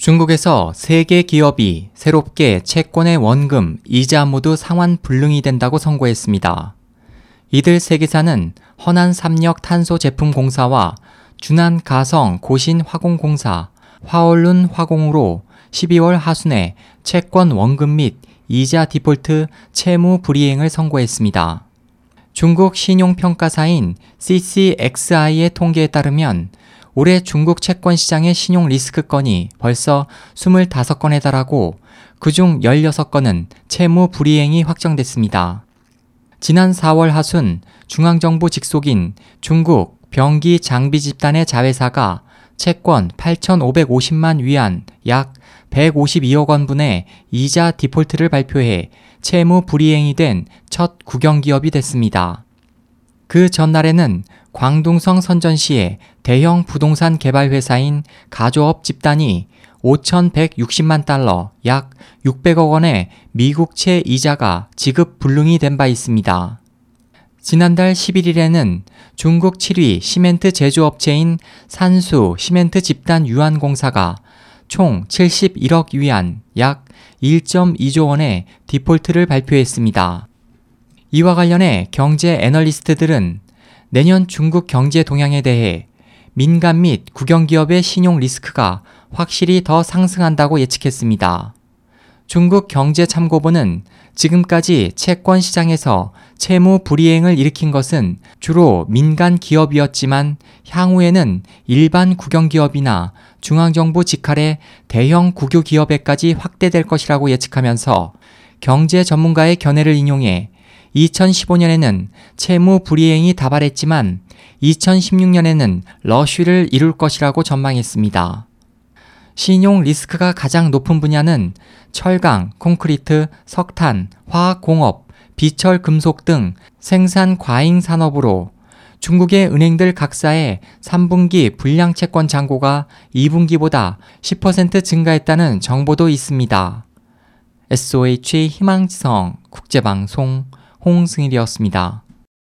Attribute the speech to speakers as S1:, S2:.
S1: 중국에서 세계 기업이 새롭게 채권의 원금, 이자 모두 상환 불능이 된다고 선고했습니다. 이들 세 개사는 허난 삼력 탄소 제품 공사와 준한 가성 고신 화공 공사, 화얼룬 화공으로 12월 하순에 채권 원금 및 이자 디폴트 채무 불이행을 선고했습니다. 중국 신용평가사인 CCXI의 통계에 따르면 올해 중국 채권 시장의 신용 리스크 건이 벌써 25건에 달하고 그중 16건은 채무 불이행이 확정됐습니다. 지난 4월 하순 중앙정부 직속인 중국 병기 장비 집단의 자회사가 채권 8,550만 위안 약 152억 원분의 이자 디폴트를 발표해 채무 불이행이 된 첫 국영기업이 됐습니다. 그 전날에는 광둥성 선전시의 대형 부동산 개발 회사인 가조업 집단이 5,160만 달러, 약 600억 원의 미국채 이자가 지급 불능이 된 바 있습니다. 지난달 11일에는 중국 7위 시멘트 제조업체인 산수 시멘트 집단 유한공사가 총 71억 위안, 약 1.2조 원의 디폴트를 발표했습니다. 이와 관련해 경제 애널리스트들은 내년 중국 경제 동향에 대해 민간 및 국영기업의 신용 리스크가 확실히 더 상승한다고 예측했습니다. 중국 경제참고부는 지금까지 채권 시장에서 채무 불이행을 일으킨 것은 주로 민간 기업이었지만 향후에는 일반 국영기업이나 중앙정부 직할의 대형 국유 기업에까지 확대될 것이라고 예측하면서 경제 전문가의 견해를 인용해 2015년에는 채무 불이행이 다발했지만 2016년에는 러쉬를 이룰 것이라고 전망했습니다. 신용 리스크가 가장 높은 분야는 철강, 콘크리트, 석탄, 화학공업, 비철 금속 등 생산 과잉 산업으로 중국의 은행들 각사의 3분기 불량 채권 잔고가 2분기보다 10% 증가했다는 정보도 있습니다. SOH 희망지성 국제방송 홍승일이었습니다.